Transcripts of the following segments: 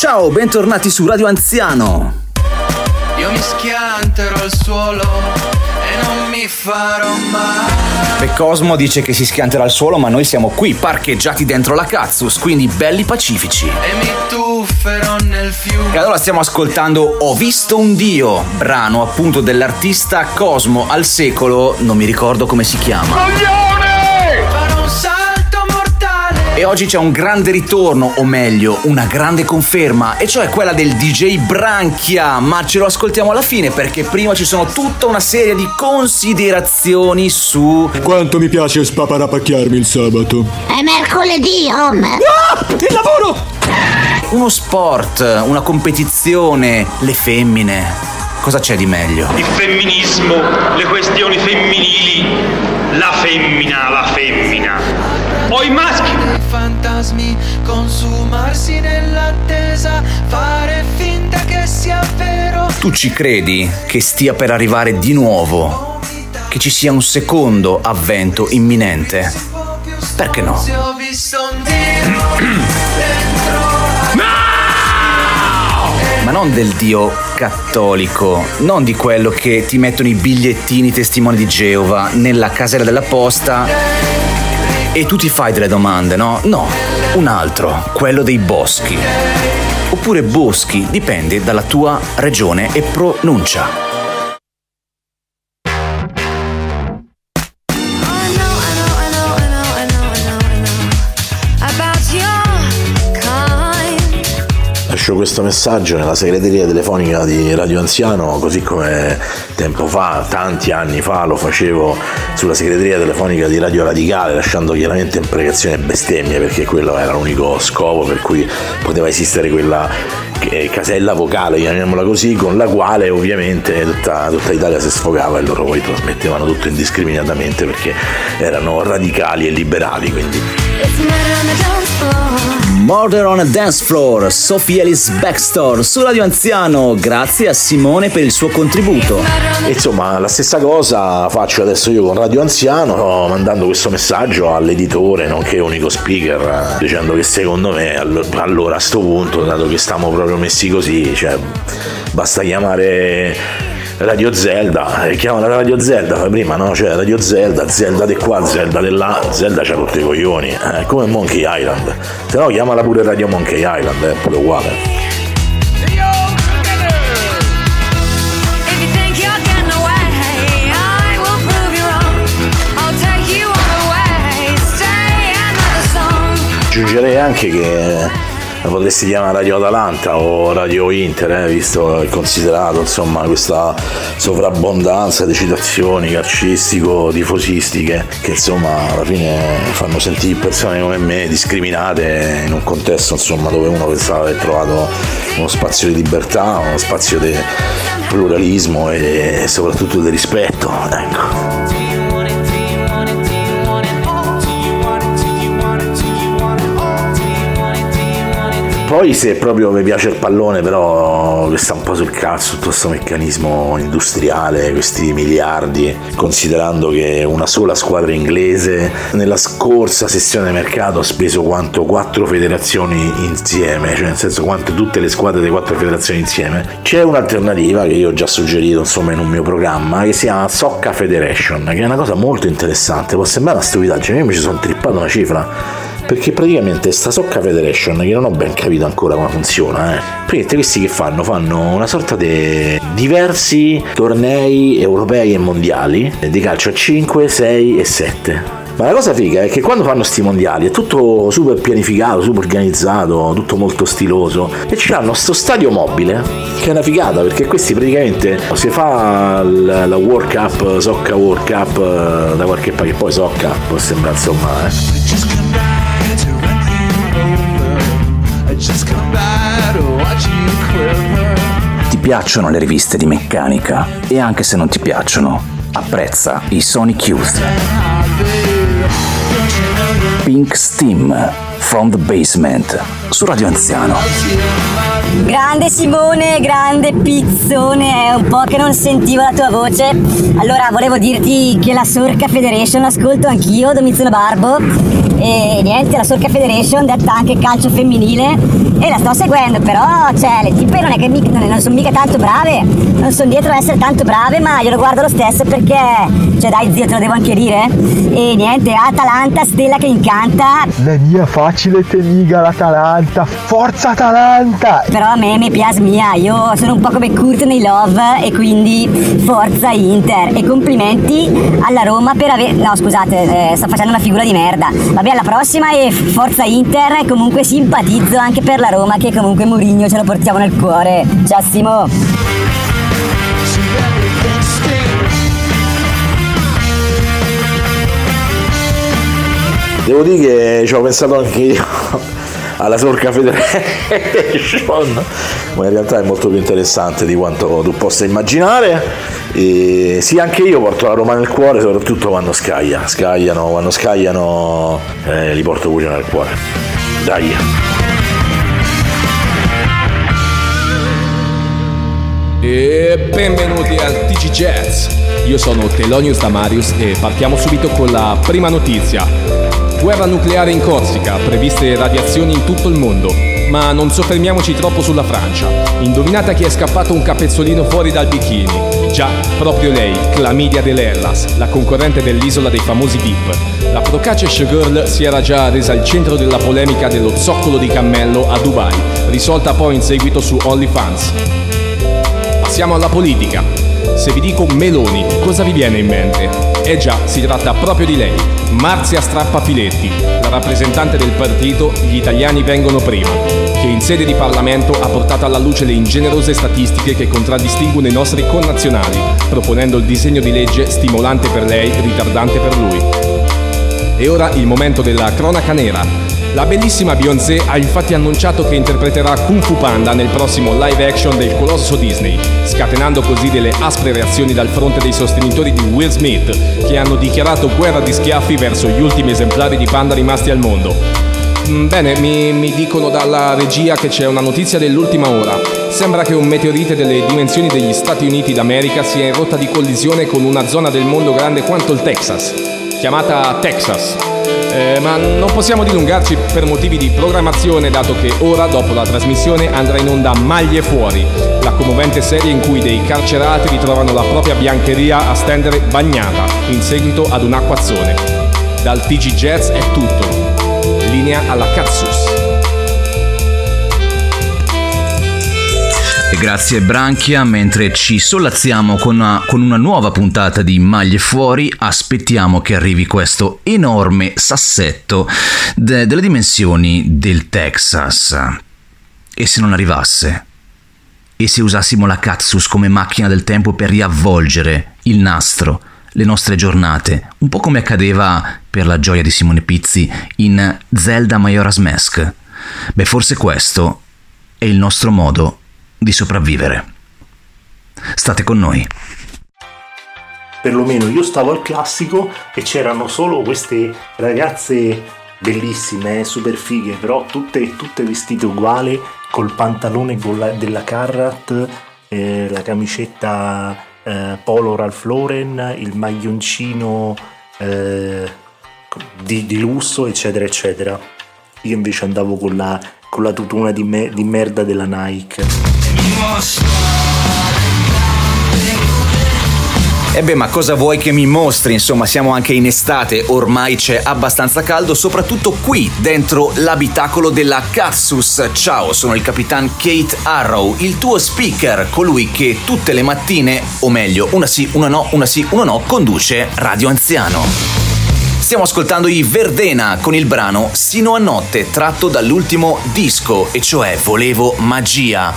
Ciao, bentornati su Radio Anziano. Io mi schianterò al suolo e non mi farò mai. E Cosmo dice che si schianterà al suolo, ma noi siamo qui parcheggiati dentro la Cazzus, quindi belli pacifici. E mi tufferò nel fiume. E allora stiamo ascoltando Ho visto un dio, brano appunto dell'artista Cosmo al secolo, non mi ricordo come si chiama. Farò un oggi c'è un grande ritorno, o meglio, una grande conferma, e cioè quella del DJ Branchia, ma ce lo ascoltiamo alla fine perché prima ci sono tutta una serie di considerazioni su... Quanto mi piace spaparapacchiarmi il sabato. È mercoledì, Homer. Il lavoro! Uno sport, una competizione, le femmine. Cosa c'è di meglio? il femminismo, le questioni femminili, la femmina, la femmina. O i maschi. Fantasmi consumarsi nell'attesa, fare finta che sia vero. Tu ci credi che stia per arrivare di nuovo? Che ci sia un secondo avvento imminente? Perché no? Se ho visto un dio dentro Ma non del Dio cattolico, non di quello che ti mettono i bigliettini testimoni di Geova nella casella della posta e tu ti fai delle domande, no? No, un altro, quello dei boschi. Oppure boschi, dipende dalla tua regione e pronuncia. Lascio questo messaggio nella segreteria telefonica di Radio Anziano, così come tempo fa, tanti anni fa, lo facevo sulla segreteria telefonica di Radio Radicale, lasciando chiaramente imprecazioni e bestemmie, perché quello era l'unico scopo per cui poteva esistere quella eh, casella vocale, chiamiamola così, con la quale ovviamente tutta, tutta Italia si sfogava e loro poi trasmettevano tutto indiscriminatamente perché erano radicali e liberali. Quindi Murder on a Dance Floor, Sophie Ellis Backstore su Radio Anziano, grazie a Simone per il suo contributo. Insomma, la stessa cosa faccio adesso io con Radio Anziano, mandando questo messaggio all'editore, nonché unico speaker, dicendo che secondo me allo- allora a sto punto, dato che stiamo proprio messi così, cioè, basta chiamare Radio Zelda, eh, chiamala Radio Zelda, fai prima no? Cioè Radio Zelda, Zelda di qua, Zelda di là, Zelda c'ha tutti i coglioni, eh, come Monkey Island. Se no chiamala pure Radio Monkey Island, è pure uguale. Aggiungerei anche che la potresti chiamare Radio Atalanta o Radio Inter, eh, visto e considerato insomma questa sovrabbondanza di citazioni calcistico-tifosistiche che insomma alla fine fanno sentire persone come me discriminate in un contesto insomma dove uno pensava di aver trovato uno spazio di libertà, uno spazio di pluralismo e soprattutto di rispetto. Ecco. Poi se proprio mi piace il pallone, però che sta un po' sul cazzo tutto questo meccanismo industriale, questi miliardi, considerando che una sola squadra inglese nella scorsa sessione mercato ha speso quanto? Quattro federazioni insieme, cioè nel senso quanto tutte le squadre delle quattro federazioni insieme. C'è un'alternativa che io ho già suggerito insomma in un mio programma che si chiama Socca Federation, che è una cosa molto interessante, può sembrare una stupidaggine, io mi ci sono trippato una cifra perché praticamente sta Socca Federation che non ho ben capito ancora come funziona eh. praticamente questi che fanno fanno una sorta di diversi tornei europei e mondiali eh, di calcio a 5 6 e 7 ma la cosa figa è che quando fanno sti mondiali è tutto super pianificato, super organizzato, tutto molto stiloso e ci hanno sto stadio mobile che è una figata perché questi praticamente si fa la, la World Cup, Socca World Cup eh, da qualche parte, che poi Socca può sembrare insomma eh. Ti piacciono le riviste di meccanica? E anche se non ti piacciono, apprezza i Sonic Youth. Pink Steam, from the Basement su Radio Anziano. Grande Simone, grande Pizzone, è un po' che non sentivo la tua voce. Allora, volevo dirti che la Sorca Federation ascolto anch'io, Domiziano Barbo. E niente, la Sorca Federation, detta anche calcio femminile, e la sto seguendo, però, cioè, le tipe non è che mi- non, non sono mica tanto brave, non sono dietro a essere tanto brave, ma io lo guardo lo stesso perché, cioè, dai zio, te lo devo anche dire. E niente, Atalanta, stella che incanta, La mia facile te liga l'Atalanta. Forza Atalanta! Però a me mi piace mia, io sono un po' come Kurt nei Love e quindi forza Inter e complimenti alla Roma per aver... No scusate, eh, sto facendo una figura di merda. Vabbè alla prossima e forza Inter e comunque simpatizzo anche per la Roma che comunque Mourinho ce lo portiamo nel cuore. Ciao Simo! Devo dire che ci ho pensato anche io alla Sorca Federation, ma in realtà è molto più interessante di quanto tu possa immaginare. E sì, anche io porto la Roma nel cuore, soprattutto quando scaglia. Scagliano, quando scagliano eh, li porto pure nel cuore. Dai. E benvenuti al TG Jazz. Io sono Telonius Damarius e partiamo subito con la prima notizia. Guerra nucleare in Corsica, previste radiazioni in tutto il mondo. Ma non soffermiamoci troppo sulla Francia. Indovinate chi è scappato un capezzolino fuori dal bikini? Già, proprio lei, Clamidia dell'Ellas, la concorrente dell'isola dei famosi VIP. La Procace Girl si era già resa al centro della polemica dello zoccolo di cammello a Dubai, risolta poi in seguito su OnlyFans. Passiamo alla politica. Se vi dico Meloni, cosa vi viene in mente? Eh già, si tratta proprio di lei, Marzia Strappafiletti, la rappresentante del partito Gli Italiani Vengono Prima, che in sede di Parlamento ha portato alla luce le ingenerose statistiche che contraddistinguono i nostri connazionali, proponendo il disegno di legge stimolante per lei, ritardante per lui. E ora il momento della cronaca nera. La bellissima Beyoncé ha infatti annunciato che interpreterà Kung Fu Panda nel prossimo live action del colosso Disney, scatenando così delle aspre reazioni dal fronte dei sostenitori di Will Smith, che hanno dichiarato guerra di schiaffi verso gli ultimi esemplari di panda rimasti al mondo. Mm, Bene, mi, mi dicono dalla regia che c'è una notizia dell'ultima ora. Sembra che un meteorite delle dimensioni degli Stati Uniti d'America sia in rotta di collisione con una zona del mondo grande quanto il Texas, chiamata Texas. Eh, ma non possiamo dilungarci per motivi di programmazione, dato che ora, dopo la trasmissione, andrà in onda Maglie Fuori, la commovente serie in cui dei carcerati ritrovano la propria biancheria a stendere bagnata in seguito ad un acquazzone. Dal TG Jazz è tutto. Linea alla Katsus. E grazie Branchia, mentre ci solazziamo con una, con una nuova puntata di Maglie Fuori, aspettiamo che arrivi questo enorme sassetto de- delle dimensioni del Texas. E se non arrivasse? E se usassimo la Katsus come macchina del tempo per riavvolgere il nastro, le nostre giornate, un po' come accadeva per la gioia di Simone Pizzi in Zelda Majora's Mask? Beh, forse questo è il nostro modo di sopravvivere. State con noi. perlomeno io stavo al classico e c'erano solo queste ragazze bellissime, super fighe, però tutte, tutte vestite uguali, col pantalone della Carrat, eh, la camicetta eh, Polo Ralph Lauren, il maglioncino eh, di, di lusso, eccetera, eccetera. Io invece andavo con la, con la tutuna di, me- di merda della Nike. E beh, ma cosa vuoi che mi mostri? Insomma, siamo anche in estate, ormai c'è abbastanza caldo, soprattutto qui, dentro l'abitacolo della Cassus. Ciao, sono il capitan Kate Arrow, il tuo speaker, colui che tutte le mattine, o meglio, una sì, una no, una sì, una no, conduce Radio Anziano. Stiamo ascoltando i Verdena con il brano Sino a notte tratto dall'ultimo disco, e cioè Volevo magia.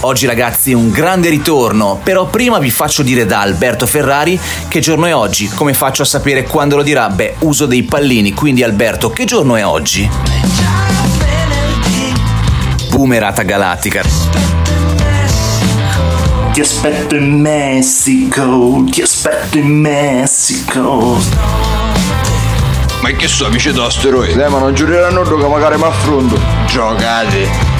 Oggi ragazzi un grande ritorno, però prima vi faccio dire da Alberto Ferrari che giorno è oggi. Come faccio a sapere quando lo dirà? Beh, uso dei pallini, quindi Alberto, che giorno è oggi? Boomerata galattica. Ti aspetto in Messico, ti aspetto in Messico. Ma che so, amici d'asteroidi? Eh, ma non giureranno che magari mi affronto. Giocate.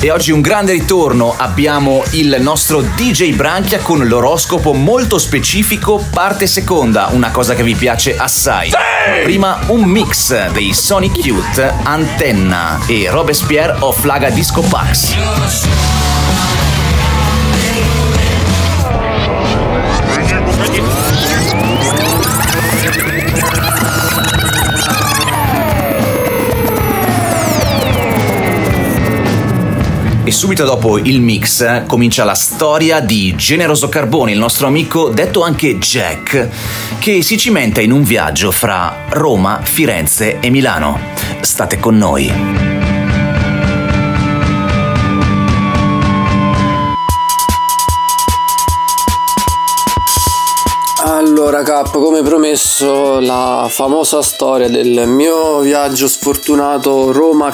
E oggi un grande ritorno, abbiamo il nostro DJ Branchia con l'oroscopo molto specifico, parte seconda, una cosa che vi piace assai. Prima un mix dei Sonic Youth, Antenna e Robespierre o Flaga Disco Pax. Subito dopo il mix comincia la storia di Generoso Carboni, il nostro amico detto anche Jack, che si cimenta in un viaggio fra Roma, Firenze e Milano. State con noi. Allora Cap, come promesso, la famosa storia del mio viaggio sfortunato Roma,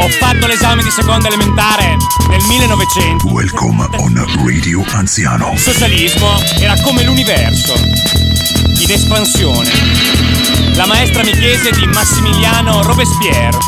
Ho fatto l'esame di seconda elementare nel 1900. Welcome on Radio Anziano. Il socialismo era come l'universo, in espansione. La maestra mi chiese di Massimiliano Robespierre.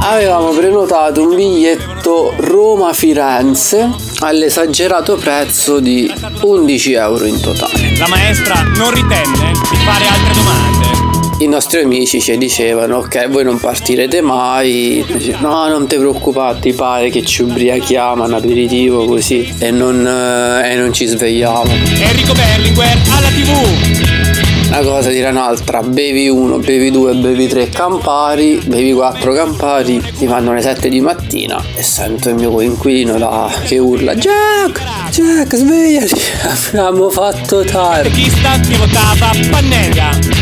Avevamo prenotato un biglietto Roma-Firenze all'esagerato prezzo di 11 euro in totale. La maestra non ritenne di fare altre domande. I nostri amici ci dicevano ok voi non partirete mai No non ti preoccupare ti pare che ci ubriachiamo un aperitivo così e non, eh, e non ci svegliamo Enrico Berlinguer alla tv. Una cosa dirà un'altra, bevi uno, bevi due, bevi tre Campari, bevi quattro Campari, ti fanno le sette di mattina e sento il mio coinquilino là che urla Jack, Jack svegliati, abbiamo fatto tardi. Che votava Pannella.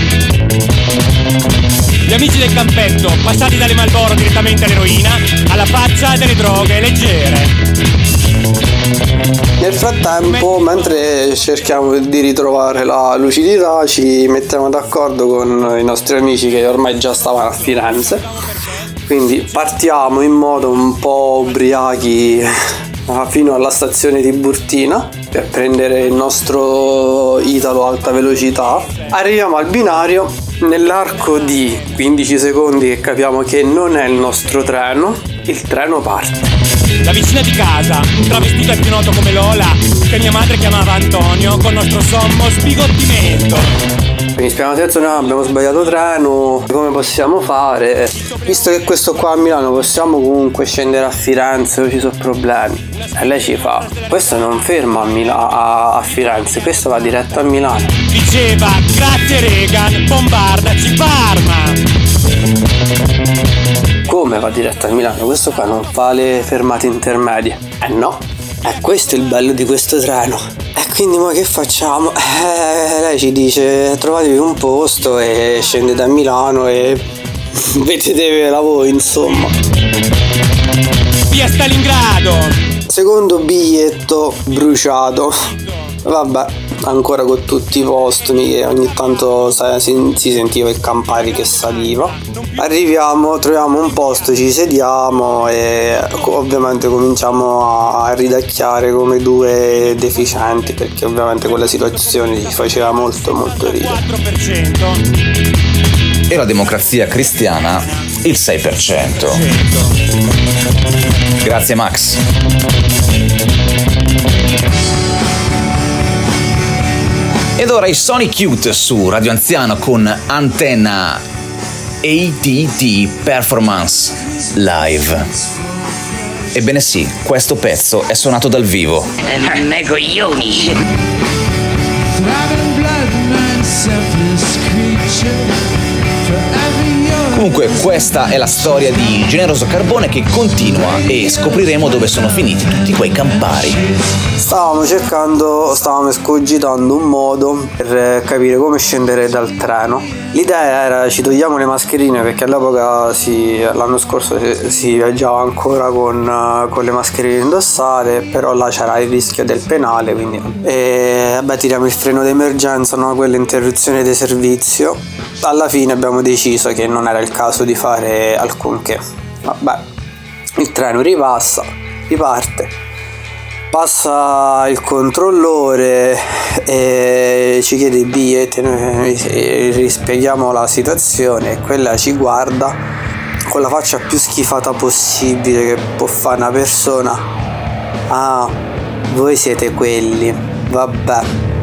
Gli amici del campetto, passati dalle Malboro direttamente all'eroina, alla faccia delle droghe leggere. Nel frattempo, mentre cerchiamo di ritrovare la lucidità, ci mettiamo d'accordo con i nostri amici che ormai già stavano a Firenze. Quindi partiamo in modo un po' ubriachi fino alla stazione di Burtina per prendere il nostro Italo alta velocità. Arriviamo al binario, nell'arco di 15 secondi che capiamo che non è il nostro treno, il treno parte. La vicina di casa, un travestito più noto come Lola, che mia madre chiamava Antonio, con nostro sommo sbigottimento. Mi spiegano detto no abbiamo sbagliato treno, come possiamo fare? Visto che questo qua a Milano possiamo comunque scendere a Firenze o ci sono problemi. E lei ci fa, questo non ferma a, Mila- a, a Firenze, questo va diretto a Milano. Diceva, grazie Reagan, bombardaci Parma. Come va diretto a Milano? Questo qua non fa le fermate intermedie. Eh no, è questo il bello di questo treno. E quindi ma che facciamo? Eh, lei ci dice trovatevi un posto e scendete a Milano e vedete la voi insomma. Via Stalingrado. Secondo biglietto bruciato. Vabbè, ancora con tutti i postumi che ogni tanto si, sentiva il Campari che saliva. Arriviamo, troviamo un posto, ci sediamo e ovviamente cominciamo a ridacchiare come due deficienti perché ovviamente quella situazione ci faceva molto molto ridere. 4%. E la democrazia cristiana il 6%. Grazie Max. Ed ora i Sonic Youth su Radio Anziano con Antenna ATT Performance Live. Ebbene sì, questo pezzo è suonato dal vivo. Me coglioni. Comunque questa è la storia di Generoso Carbone che continua e scopriremo dove sono finiti tutti quei campari. Stavamo cercando, stavamo escogitando un modo per capire come scendere dal treno. L'idea era ci togliamo le mascherine perché all'epoca si- l'anno scorso si, viaggiava ancora con, con le mascherine indossate, però là c'era il rischio del penale, quindi e, vabbè, tiriamo il freno d'emergenza, no? quella interruzione di servizio. Alla fine abbiamo deciso che non era il caso di fare alcunché. Vabbè, Il treno ripassa, riparte. Passa il controllore e ci chiede i biglietti, noi rispieghiamo la situazione e quella ci guarda con la faccia più schifata possibile che può fare una persona. Ah, voi siete quelli. Vabbè.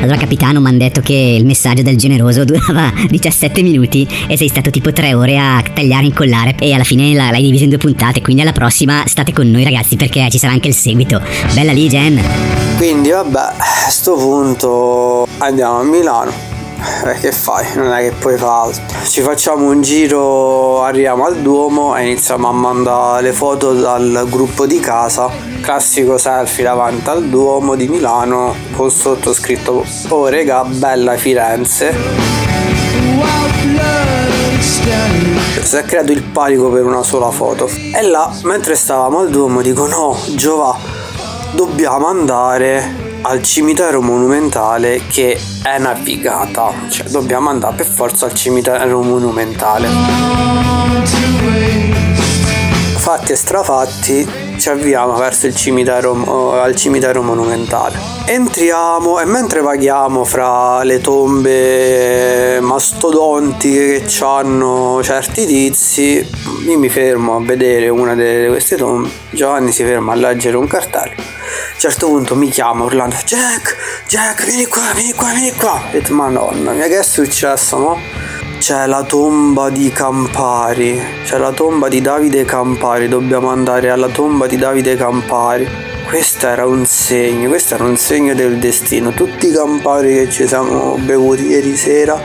Allora capitano mi hanno detto che il messaggio del generoso durava 17 minuti e sei stato tipo 3 ore a tagliare incollare e alla fine l'hai diviso in due puntate, quindi alla prossima state con noi ragazzi perché ci sarà anche il seguito. Bella lì Jen. Quindi vabbè, a sto punto andiamo a Milano. Eh, che fai? Non è che puoi fare altro. Ci facciamo un giro, arriviamo al Duomo e iniziamo a mandare le foto dal gruppo di casa. Classico selfie davanti al Duomo di Milano con sottoscritto Oh regà, bella Firenze. Si è creato il panico per una sola foto. E là, mentre stavamo al Duomo, dico no, Giova, dobbiamo andare al cimitero monumentale che è navigata. Cioè, dobbiamo andare per forza al cimitero monumentale. Fatti e strafatti, ci avviamo verso il cimitero, eh, al cimitero monumentale. Entriamo e mentre vaghiamo fra le tombe mastodontiche che hanno certi tizi, io mi fermo a vedere una di queste tombe. Giovanni si ferma a leggere un cartello. Certo punto mi chiama urlando Jack, Jack, vieni qua, vieni qua, vieni qua. Ho detto, madonna mia, che è successo, mo? C'è la tomba di Campari, c'è la tomba di Davide Campari, dobbiamo andare alla tomba di Davide Campari. Questo era un segno, questo era un segno del destino. Tutti i Campari che ci siamo bevuti ieri sera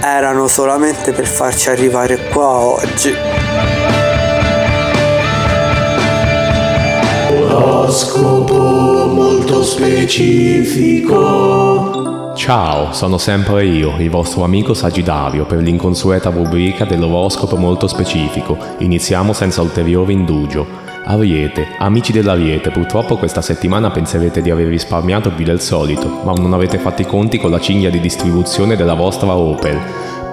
erano solamente per farci arrivare qua oggi. Oroscopo molto specifico. Ciao, sono sempre io, il vostro amico Sagittario, per l'inconsueta rubrica dell'oroscopo molto specifico. Iniziamo senza ulteriore indugio. Ariete, amici dell'Ariete, purtroppo questa settimana penserete di aver risparmiato più del solito, ma non avete fatto i conti con la cinghia di distribuzione della vostra Opel.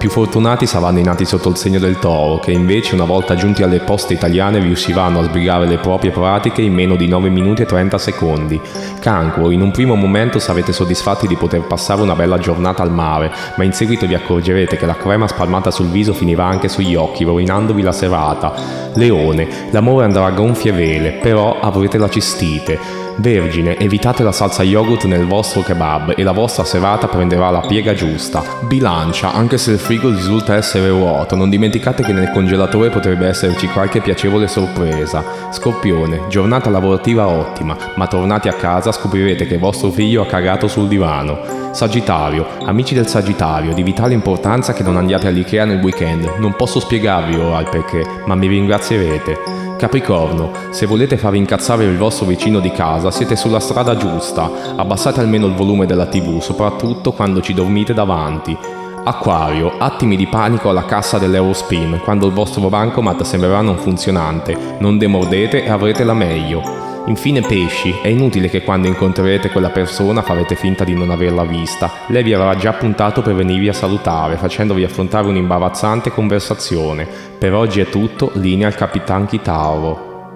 Più fortunati saranno i nati sotto il segno del toro, che invece una volta giunti alle poste italiane riusciranno a sbrigare le proprie pratiche in meno di 9 minuti e 30 secondi. Cancro, in un primo momento sarete soddisfatti di poter passare una bella giornata al mare, ma in seguito vi accorgerete che la crema spalmata sul viso finirà anche sugli occhi, rovinandovi la serata. Leone, l'amore andrà a gonfie vele, però avrete la cistite. Vergine, evitate la salsa yogurt nel vostro kebab e la vostra serata prenderà la piega giusta. Bilancia, anche se il frigo risulta essere vuoto, non dimenticate che nel congelatore potrebbe esserci qualche piacevole sorpresa. Scorpione, giornata lavorativa ottima, ma tornati a casa scoprirete che vostro figlio ha cagato sul divano. Sagittario, amici del Sagittario, di vitale importanza che non andiate all'Ikea nel weekend. Non posso spiegarvi ora il perché, ma mi ringrazierete. Capricorno, se volete far incazzare il vostro vicino di casa siete sulla strada giusta, abbassate almeno il volume della tv, soprattutto quando ci dormite davanti. Acquario, attimi di panico alla cassa dell'Eurospin, quando il vostro bancomat sembrerà non funzionante, non demordete e avrete la meglio. Infine pesci, è inutile che quando incontrerete quella persona farete finta di non averla vista, lei vi avrà già puntato per venirvi a salutare, facendovi affrontare un'imbarazzante conversazione. Per oggi è tutto, linea al Capitan Chitauro.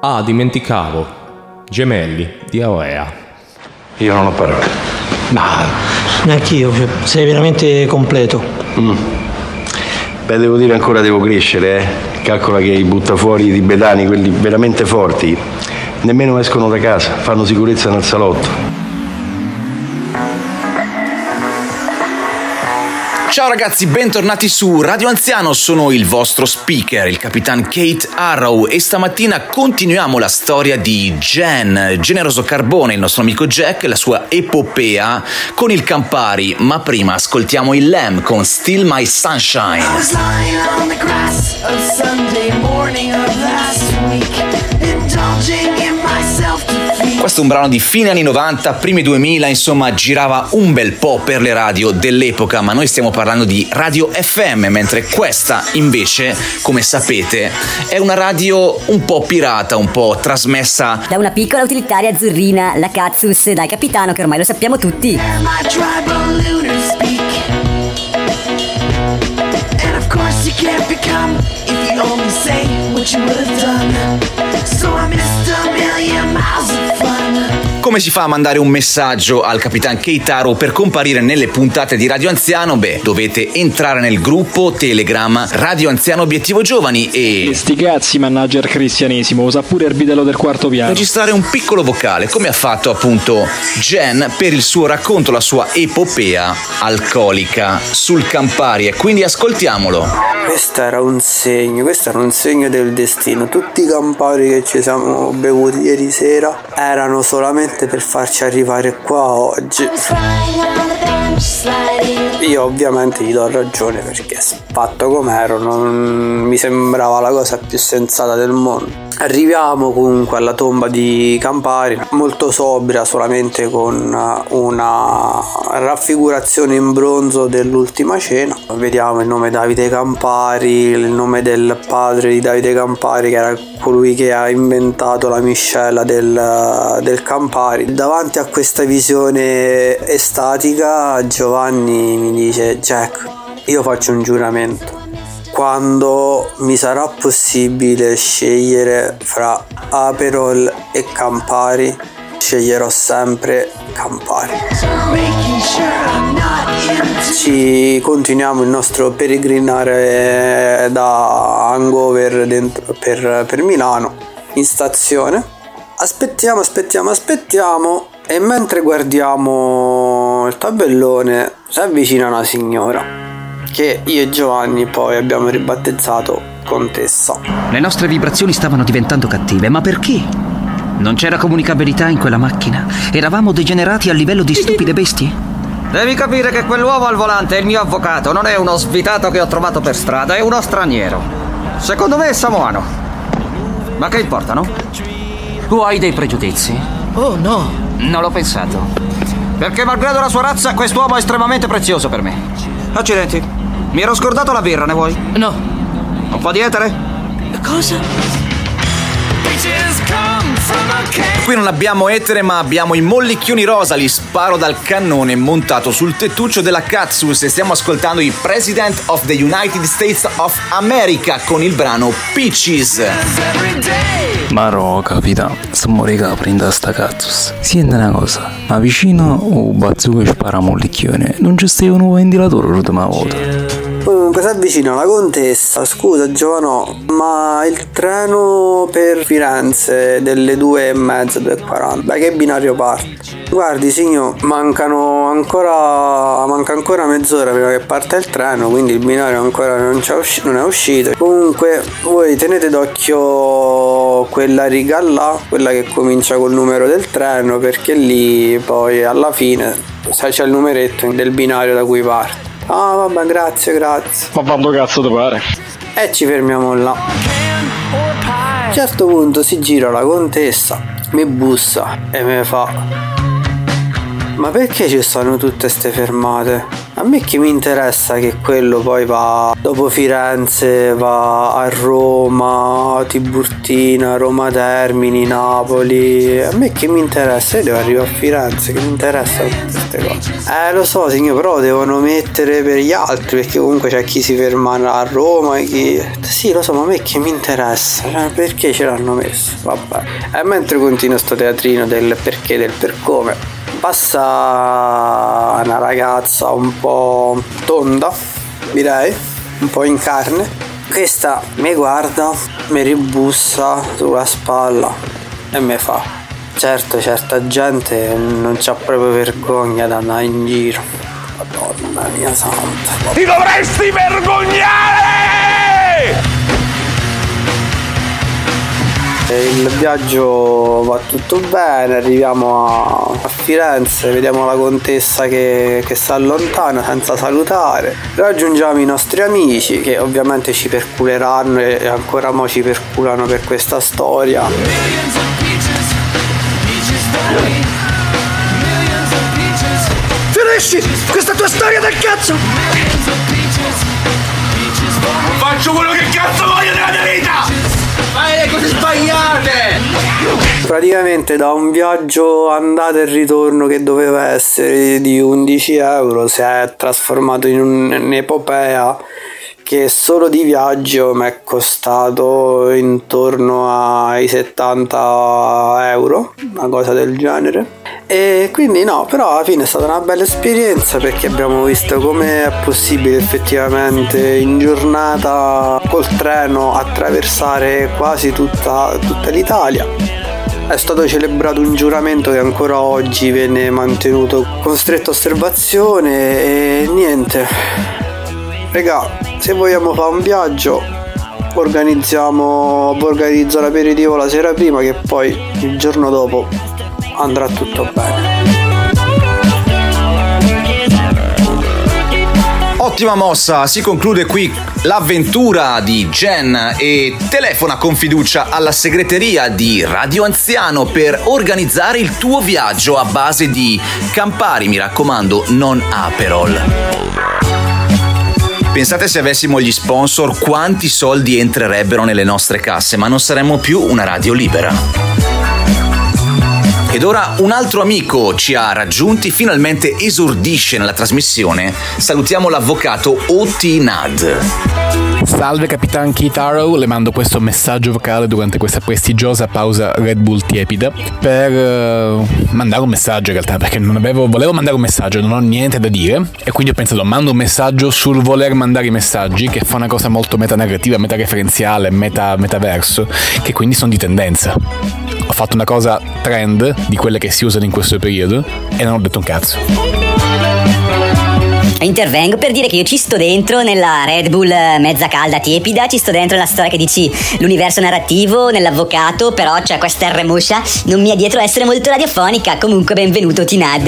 Ah, dimenticavo. Gemelli, di Aurea. Io non ho parole. Ma neanch'io, cioè, sei veramente completo. Mm. Beh, devo dire ancora devo crescere, eh. Calcola che i buttafuori tibetani, quelli veramente forti, nemmeno escono da casa, fanno sicurezza nel salotto. Ciao ragazzi, bentornati su Radio Anziano, sono il vostro speaker, il capitan Kate Arrow. E stamattina continuiamo la storia di Jen, generoso carbone, il nostro amico Jack, la sua epopea con il Campari, ma prima ascoltiamo il Lamb con Still My Sunshine. I was lying on the grass of Questo è un brano di fine anni 90, primi 2000, insomma girava un bel po' per le radio dell'epoca, ma noi stiamo parlando di radio FM, mentre questa invece, come sapete, è una radio un po' pirata, un po' trasmessa Da una piccola utilitaria azzurrina, la Katsus, dal capitano che ormai lo sappiamo tutti. Can't become if you only say what you would have done. So I missed a million miles of fun. Come si fa a mandare un messaggio al Capitan Keitaro per comparire nelle puntate di Radio Anziano? Beh, dovete entrare nel gruppo Telegram Radio Anziano Obiettivo Giovani e Sti cazzi, manager cristianesimo, usa pure il bidello del quarto piano. registrare un piccolo vocale, come ha fatto appunto Jen per il suo racconto, la sua epopea alcolica sul Campari. E quindi ascoltiamolo. Questo era un segno, questo era un segno del destino. Tutti i campari che ci siamo bevuti ieri sera erano solamente per farci arrivare qua oggi. Io ovviamente gli do ragione perché fatto com'ero non mi sembrava la cosa più sensata del mondo. Arriviamo comunque alla tomba di Campari, molto sobria, solamente con una raffigurazione in bronzo dell'ultima cena. Vediamo il nome Davide Campari, il nome del padre di Davide Campari, che era colui che ha inventato la miscela del, del Campari. Davanti a questa visione estatica, Giovanni mi dice: Jack, io faccio un giuramento quando mi sarà possibile scegliere fra Aperol e Campari, sceglierò sempre Campari. Ci continuiamo il nostro peregrinare da Hangover dentro- per, per Milano in stazione. Aspettiamo, aspettiamo, aspettiamo e mentre guardiamo il tabellone si avvicina una signora che io e Giovanni poi abbiamo ribattezzato Contessa. Le nostre vibrazioni stavano diventando cattive, ma perché? Non c'era comunicabilità in quella macchina. Eravamo degenerati a livello di stupide bestie. Devi capire che quell'uomo al volante è il mio avvocato, non è uno svitato che ho trovato per strada, è uno straniero. Secondo me è samoano. Ma che importa, no? Tu hai dei pregiudizi? Oh no. Non l'ho pensato. Perché malgrado la sua razza, quest'uomo è estremamente prezioso per me. Accidenti. Mi ero scordato la birra, ne vuoi? No. Un po' di etere? Cosa? Qui non abbiamo etere, ma abbiamo i mollicchioni rosa, li sparo dal cannone montato sul tettuccio della Katsus e stiamo ascoltando i President of the United States of America con il brano Peaches. Maro, capitano, se muore capri in sta cazzo. Senti una cosa, ma vicino o bazooka spara mollicchione, non c'è stato un ventilatore l'ultima volta. Comunque si avvicina la contessa, scusa Giovanò, ma il treno per Firenze delle due e mezza, 2.40, da che binario parte? Guardi signor, mancano ancora, manca ancora mezz'ora prima che parte il treno, quindi il binario ancora non, usci- non è uscito. Comunque voi tenete d'occhio quella riga là, quella che comincia col numero del treno, perché lì poi alla fine c'è il numeretto del binario da cui parte. Ah vabbè grazie grazie Ma quando cazzo ti pare? E ci fermiamo là A un certo punto si gira la contessa Mi bussa e mi fa Ma perché ci stanno tutte ste fermate? Me che mi interessa che quello poi va dopo Firenze, va a Roma, Tiburtina, Roma Termini, Napoli. A me che mi interessa? Io devo arrivare a Firenze, che mi interessa tutte queste cose. Eh lo so signor, però devono mettere per gli altri, perché comunque c'è chi si ferma a Roma, chi. Sì, lo so, ma a me che mi interessa? Cioè, perché ce l'hanno messo? Vabbè. E mentre continua sto teatrino del perché, del per come passa una ragazza un po' tonda, direi, un po' in carne. Questa mi guarda, mi ribussa sulla spalla e mi fa. Certo, certa gente non c'ha proprio vergogna da andare in giro. Madonna mia santa. Ti dovresti vergognare! Il viaggio va tutto bene, arriviamo a, a Firenze, vediamo la contessa che, che si allontana senza salutare, raggiungiamo i nostri amici che ovviamente ci perculeranno e, e ancora mo ci perculano per questa storia. Finisci questa tua storia del cazzo! Faccio quello che cazzo voglio nella mia vita! Fai le cose sbagliate! Praticamente da un viaggio andata e ritorno che doveva essere di 11 euro si è trasformato in un'epopea che solo di viaggio mi è costato intorno ai 70 euro, una cosa del genere. E quindi no, però alla fine è stata una bella esperienza perché abbiamo visto come è possibile effettivamente in giornata col treno attraversare quasi tutta, tutta l'Italia. È stato celebrato un giuramento che ancora oggi viene mantenuto con stretta osservazione e niente. Regà, se vogliamo fare un viaggio organizziamo organizzo l'aperitivo la sera prima che poi il giorno dopo andrà tutto bene. Ottima mossa, si conclude qui l'avventura di Jen e telefona con fiducia alla segreteria di Radio Anziano per organizzare il tuo viaggio a base di Campari, mi raccomando, non Aperol. Pensate se avessimo gli sponsor quanti soldi entrerebbero nelle nostre casse, ma non saremmo più una radio libera. Ed ora un altro amico ci ha raggiunti, finalmente esordisce nella trasmissione. Salutiamo l'avvocato Oti Nad. Salve Capitan Keith Arrow, le mando questo messaggio vocale durante questa prestigiosa pausa Red Bull tiepida per eh, mandare un messaggio in realtà perché non avevo, volevo mandare un messaggio, non ho niente da dire e quindi ho pensato mando un messaggio sul voler mandare i messaggi che fa una cosa molto metanarrativa, metareferenziale, meta, metaverso che quindi sono di tendenza. Ho fatto una cosa trend di quelle che si usano in questo periodo e non ho detto un cazzo. Intervengo per dire che io ci sto dentro nella Red Bull eh, mezza calda tiepida, ci sto dentro nella storia che dici l'universo narrativo, nell'avvocato, però c'è questa R moscia, non mi è dietro essere molto radiofonica. Comunque benvenuto Tinad.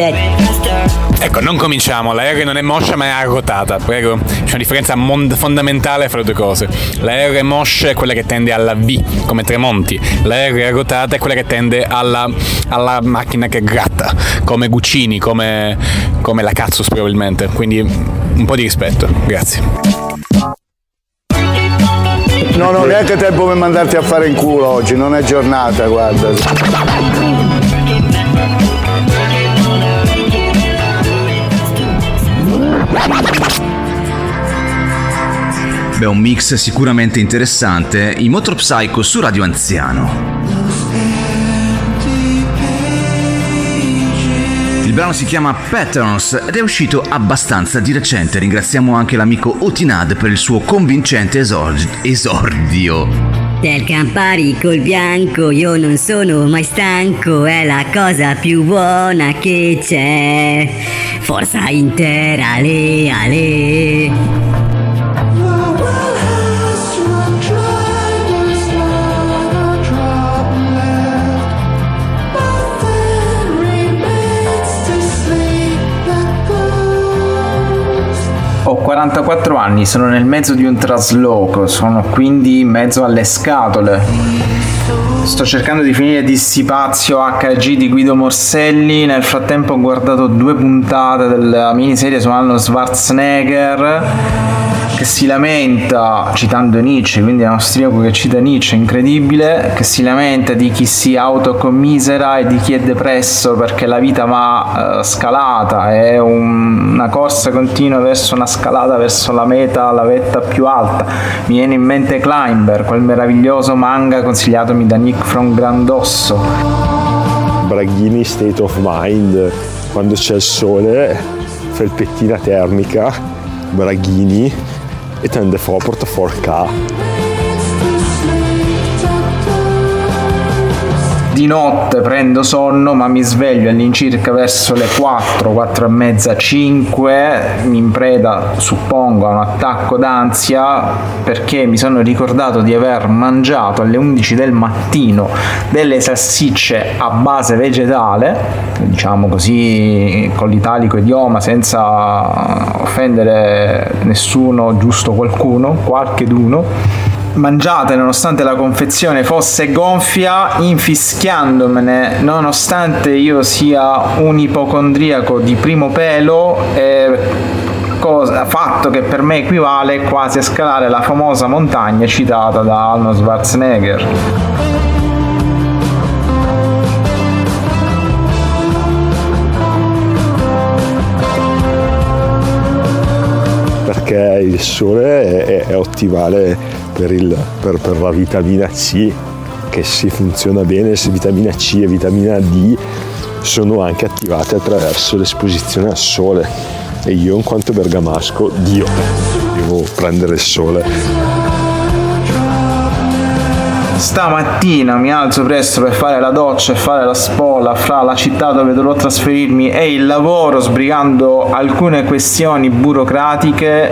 Ecco, non cominciamo, la R non è moscia ma è arrotata, prego. C'è una differenza mon- fondamentale fra le due cose. La R moscia è quella che tende alla V, come Tremonti. La R arrotata è quella che tende alla, alla macchina che gratta, come Guccini, come, come la Cazzus probabilmente. Quindi un po' di rispetto, grazie. Non ho neanche tempo per mandarti a fare in culo oggi, non è giornata, guarda. Beh, un mix sicuramente interessante. I Motor Psycho su Radio Anziano. Brano si chiama Patterns ed è uscito abbastanza di recente. Ringraziamo anche l'amico Otinad per il suo convincente esord- esordio. Del Campari col bianco io non sono mai stanco, è la cosa più buona che c'è. Forza intera, ale, ale. 44 anni, sono nel mezzo di un trasloco, sono quindi in mezzo alle scatole. Sto cercando di finire Dissipazio HG di Guido Morselli, nel frattempo ho guardato due puntate della miniserie su Arnold Schwarzenegger che si lamenta, citando Nietzsche, quindi è un austriaco che cita Nietzsche, incredibile, che si lamenta di chi si autocommisera e di chi è depresso perché la vita va eh, scalata, è un- una corsa continua verso una scalata, verso la meta, la vetta più alta. Mi viene in mente Climber, quel meraviglioso manga consigliatomi da Nick from Grandosso. Braghini State of Mind, quando c'è il sole, felpettina termica, Braghini e tende fuori porta Di notte prendo sonno ma mi sveglio all'incirca verso le 4, 4 e mezza, 5, mi impreda suppongo a un attacco d'ansia perché mi sono ricordato di aver mangiato alle 11 del mattino delle salsicce a base vegetale, diciamo così con l'italico idioma senza offendere nessuno, giusto qualcuno, qualcheduno mangiate nonostante la confezione fosse gonfia, infischiandomene nonostante io sia un ipocondriaco di primo pelo, e cosa, fatto che per me equivale quasi a scalare la famosa montagna citata da Arnold Schwarzenegger. Per perché il sole è, è ottimale per, il- per- per la vitamina C, che se funziona bene, se vitamina C e vitamina D sono anche attivate attraverso l'esposizione al sole. E io in quanto bergamasco, Dio, devo prendere il sole. Stamattina mi alzo presto per fare la doccia e fare la spola fra la città dove dovrò trasferirmi e il lavoro sbrigando alcune questioni burocratiche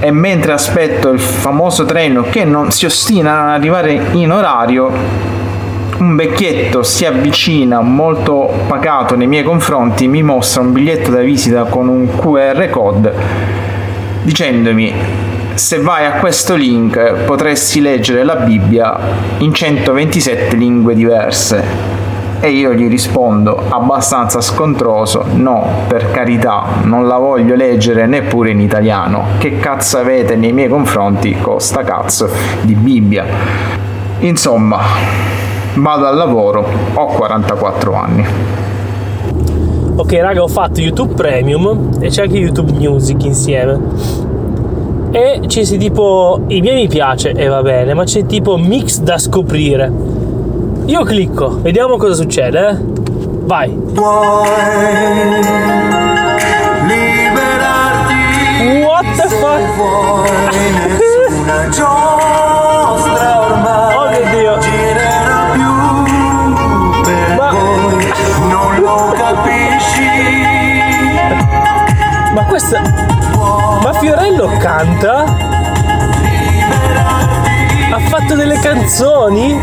e mentre aspetto il famoso treno che non si ostina ad arrivare in orario un vecchietto si avvicina molto pacato nei miei confronti mi mostra un biglietto da visita con un QR code dicendomi se vai a questo link potresti leggere la Bibbia in 127 lingue diverse. E io gli rispondo abbastanza scontroso, no, per carità, non la voglio leggere neppure in italiano. Che cazzo avete nei miei confronti con sta cazzo di Bibbia? Insomma, vado al lavoro, ho 44 anni. Ok, raga, ho fatto YouTube Premium e c'è anche YouTube Music insieme. E c'è sì, tipo i miei mi piace e va bene, ma c'è tipo mix da scoprire. Io clicco, vediamo cosa succede. eh. Vai. What the fuck? questa... Ma Fiorello canta? Ha fatto delle canzoni?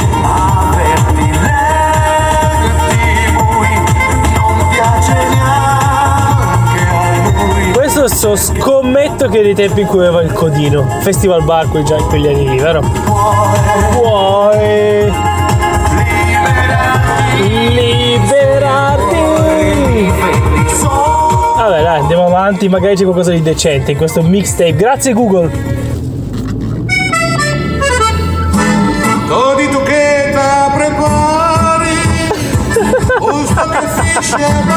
Questo so, scommetto che dei tempi in cui aveva il codino. Festival Bar quei, già, quegli anni lì, vero? Vuoi liberarti? Vabbè dai, andiamo avanti, magari c'è qualcosa di decente in questo mixtape. Grazie Google. Todi tu che prepari Gusto che fisce?